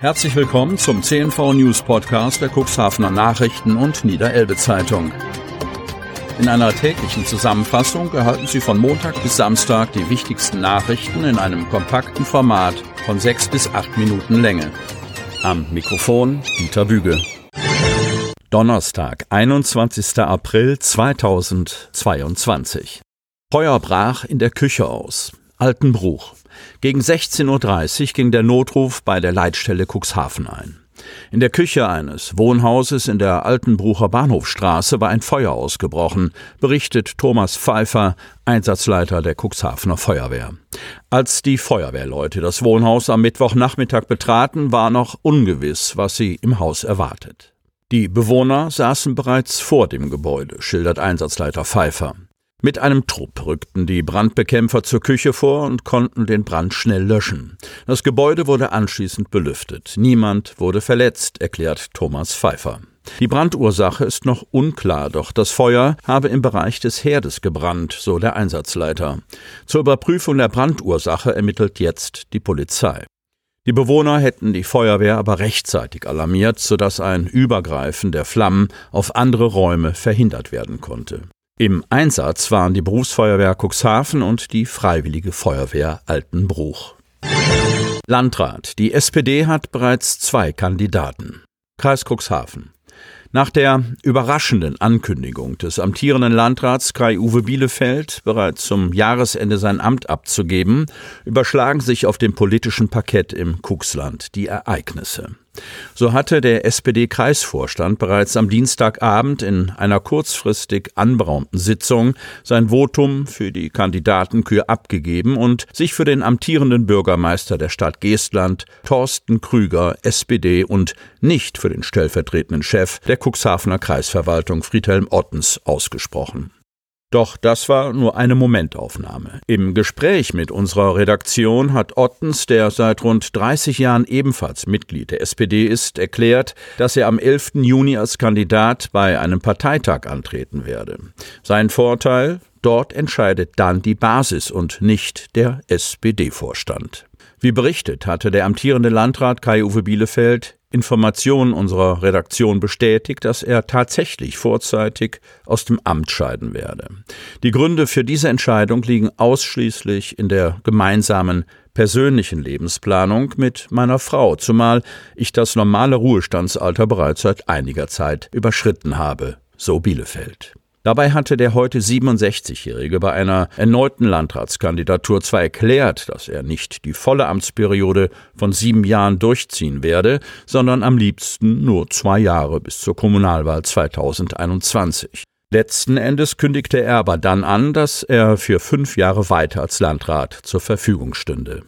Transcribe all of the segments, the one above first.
Herzlich willkommen zum CNV News Podcast der Cuxhavener Nachrichten und Niederelbe Zeitung. In einer täglichen Zusammenfassung erhalten Sie von Montag bis Samstag die wichtigsten Nachrichten in einem kompakten Format von sechs bis acht Minuten Länge. Am Mikrofon Dieter Büge. Donnerstag, 21. April 2022. Feuer brach in der Küche aus. Altenbruch. Gegen 16.30 Uhr ging der Notruf bei der Leitstelle Cuxhaven ein. In der Küche eines Wohnhauses in der Altenbrucher Bahnhofstraße war ein Feuer ausgebrochen, berichtet Thomas Pfeiffer, Einsatzleiter der Cuxhavener Feuerwehr. Als die Feuerwehrleute das Wohnhaus am Mittwochnachmittag betraten, war noch ungewiss, was sie im Haus erwartet. Die Bewohner saßen bereits vor dem Gebäude, schildert Einsatzleiter Pfeiffer. Mit einem Trupp rückten die Brandbekämpfer zur Küche vor und konnten den Brand schnell löschen. Das Gebäude wurde anschließend belüftet. Niemand wurde verletzt, erklärt Thomas Pfeiffer. Die Brandursache ist noch unklar, doch das Feuer habe im Bereich des Herdes gebrannt, so der Einsatzleiter. Zur Überprüfung der Brandursache ermittelt jetzt die Polizei. Die Bewohner hätten die Feuerwehr aber rechtzeitig alarmiert, sodass ein Übergreifen der Flammen auf andere Räume verhindert werden konnte. Im Einsatz waren die Berufsfeuerwehr Cuxhaven und die Freiwillige Feuerwehr Altenbruch. Landrat. Die SPD hat bereits zwei Kandidaten. Kreis Cuxhaven. Nach der überraschenden Ankündigung des amtierenden Landrats Kai-Uwe Bielefeld, bereits zum Jahresende sein Amt abzugeben, überschlagen sich auf dem politischen Parkett im Cuxland die Ereignisse. So hatte der SPD-Kreisvorstand bereits am Dienstagabend in einer kurzfristig anberaumten Sitzung sein Votum für die Kandidatenkür abgegeben und sich für den amtierenden Bürgermeister der Stadt Geestland, Thorsten Krüger, SPD und nicht für den stellvertretenden Chef der Cuxhavener Kreisverwaltung Friedhelm Ottens ausgesprochen. Doch das war nur eine Momentaufnahme. Im Gespräch mit unserer Redaktion hat Ottens, der seit rund 30 Jahren ebenfalls Mitglied der SPD ist, erklärt, dass er am 11. Juni als Kandidat bei einem Parteitag antreten werde. Sein Vorteil? Dort entscheidet dann die Basis und nicht der SPD-Vorstand. Wie berichtet, hatte der amtierende Landrat Kai-Uwe Bielefeld Informationen unserer Redaktion bestätigt, dass er tatsächlich vorzeitig aus dem Amt scheiden werde. Die Gründe für diese Entscheidung liegen ausschließlich in der gemeinsamen persönlichen Lebensplanung mit meiner Frau, zumal ich das normale Ruhestandsalter bereits seit einiger Zeit überschritten habe, so Bielefeld. Dabei hatte der heute 67-Jährige bei einer erneuten Landratskandidatur zwar erklärt, dass er nicht die volle Amtsperiode von sieben Jahren durchziehen werde, sondern am liebsten nur zwei Jahre bis zur Kommunalwahl 2021. Letzten Endes kündigte er aber dann an, dass er für fünf Jahre weiter als Landrat zur Verfügung stünde.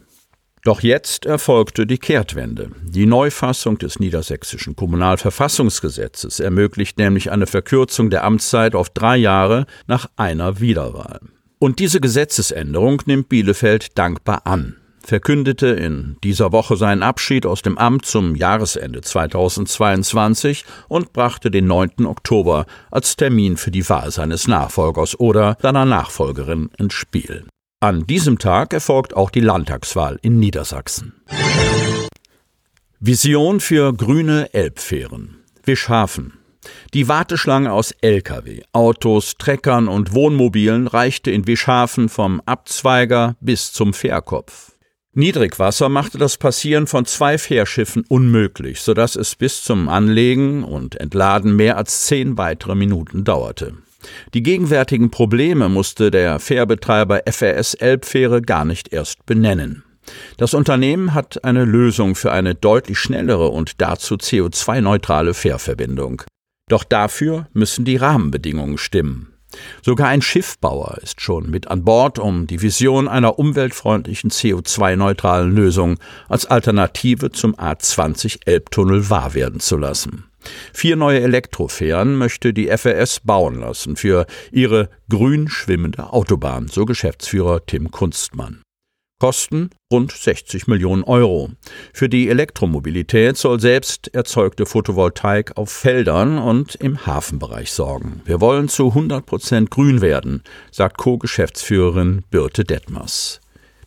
Doch jetzt erfolgte die Kehrtwende. Die Neufassung des niedersächsischen Kommunalverfassungsgesetzes ermöglicht nämlich eine Verkürzung der Amtszeit auf drei Jahre nach einer Wiederwahl. Und diese Gesetzesänderung nimmt Bielefeld dankbar an, verkündete in dieser Woche seinen Abschied aus dem Amt zum Jahresende 2022 und brachte den 9. Oktober als Termin für die Wahl seines Nachfolgers oder seiner Nachfolgerin ins Spiel. An diesem Tag erfolgt auch die Landtagswahl in Niedersachsen. Vision für grüne Elbfähren. Wischhafen. Die Warteschlange aus Lkw, Autos, Treckern und Wohnmobilen reichte in Wischhafen vom Abzweiger bis zum Fährkopf. Niedrigwasser machte das Passieren von zwei Fährschiffen unmöglich, sodass es bis zum Anlegen und Entladen mehr als zehn weitere Minuten dauerte. Die gegenwärtigen Probleme musste der Fährbetreiber FRS Elbfähre gar nicht erst benennen. Das Unternehmen hat eine Lösung für eine deutlich schnellere und dazu CO2-neutrale Fährverbindung. Doch dafür müssen die Rahmenbedingungen stimmen. Sogar ein Schiffbauer ist schon mit an Bord, um die Vision einer umweltfreundlichen CO2-neutralen Lösung als Alternative zum A20 Elbtunnel wahr werden zu lassen. Vier neue Elektrofähren möchte die FRS bauen lassen für ihre grün schwimmende Autobahn, so Geschäftsführer Tim Kunstmann. Kosten rund 60 Millionen Euro. Für die Elektromobilität soll selbst erzeugte Photovoltaik auf Feldern und im Hafenbereich sorgen. Wir wollen zu 100 Prozent grün werden, sagt Co-Geschäftsführerin Birte Detmers.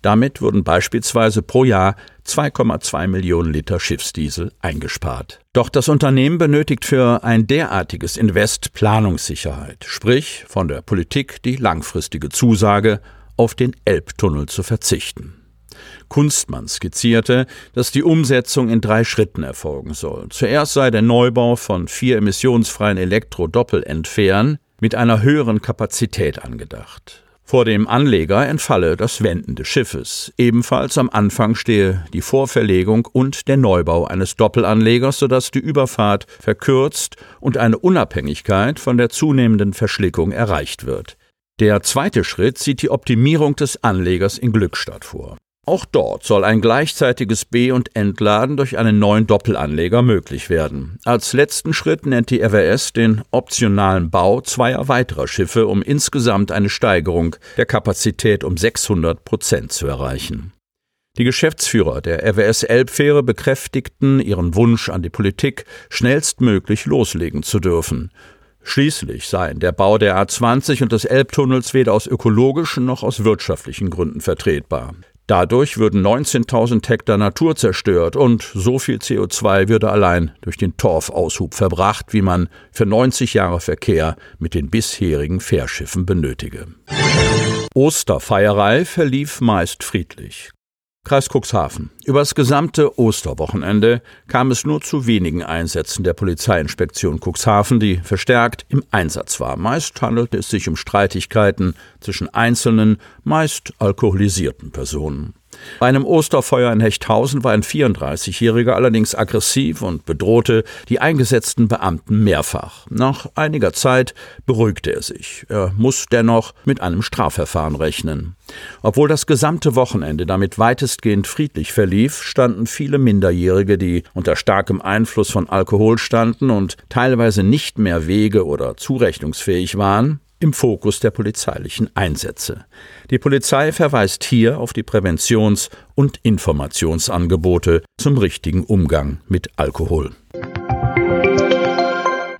Damit wurden beispielsweise pro Jahr 2,2 Millionen Liter Schiffsdiesel eingespart. Doch das Unternehmen benötigt für ein derartiges Invest Planungssicherheit, sprich von der Politik die langfristige Zusage, auf den Elbtunnel zu verzichten. Kunstmann skizzierte, dass die Umsetzung in drei Schritten erfolgen soll. Zuerst sei der Neubau von vier emissionsfreien Elektro-Doppelentfähren mit einer höheren Kapazität angedacht. Vor dem Anleger entfalle das Wenden des Schiffes. Ebenfalls am Anfang stehe die Vorverlegung und der Neubau eines Doppelanlegers, sodass die Überfahrt verkürzt und eine Unabhängigkeit von der zunehmenden Verschlickung erreicht wird. Der zweite Schritt sieht die Optimierung des Anlegers in Glückstadt vor. Auch dort soll ein gleichzeitiges B- und Entladen durch einen neuen Doppelanleger möglich werden. Als letzten Schritt nennt die RWS den optionalen Bau zweier weiterer Schiffe, um insgesamt eine Steigerung der Kapazität um 600 Prozent zu erreichen. Die Geschäftsführer der RWS Elbfähre bekräftigten ihren Wunsch an die Politik, schnellstmöglich loslegen zu dürfen. Schließlich seien der Bau der A20 und des Elbtunnels weder aus ökologischen noch aus wirtschaftlichen Gründen vertretbar. Dadurch würden 19.000 Hektar Natur zerstört und so viel CO2 würde allein durch den Torfaushub verbracht, wie man für 90 Jahre Verkehr mit den bisherigen Fährschiffen benötige. Osterfeierei verlief meist friedlich. Kreis Cuxhaven. Über das gesamte Osterwochenende kam es nur zu wenigen Einsätzen der Polizeiinspektion Cuxhaven, die verstärkt im Einsatz war. Meist handelte es sich um Streitigkeiten zwischen einzelnen, meist alkoholisierten Personen. Bei einem Osterfeuer in Hechthausen war ein 34-Jähriger allerdings aggressiv und bedrohte die eingesetzten Beamten mehrfach. Nach einiger Zeit beruhigte er sich. Er muss dennoch mit einem Strafverfahren rechnen. Obwohl das gesamte Wochenende damit weitestgehend friedlich verlief, standen viele Minderjährige, die unter starkem Einfluss von Alkohol standen und teilweise nicht mehr wege- oder zurechnungsfähig waren, im Fokus der polizeilichen Einsätze. Die Polizei verweist hier auf die Präventions- und Informationsangebote zum richtigen Umgang mit Alkohol.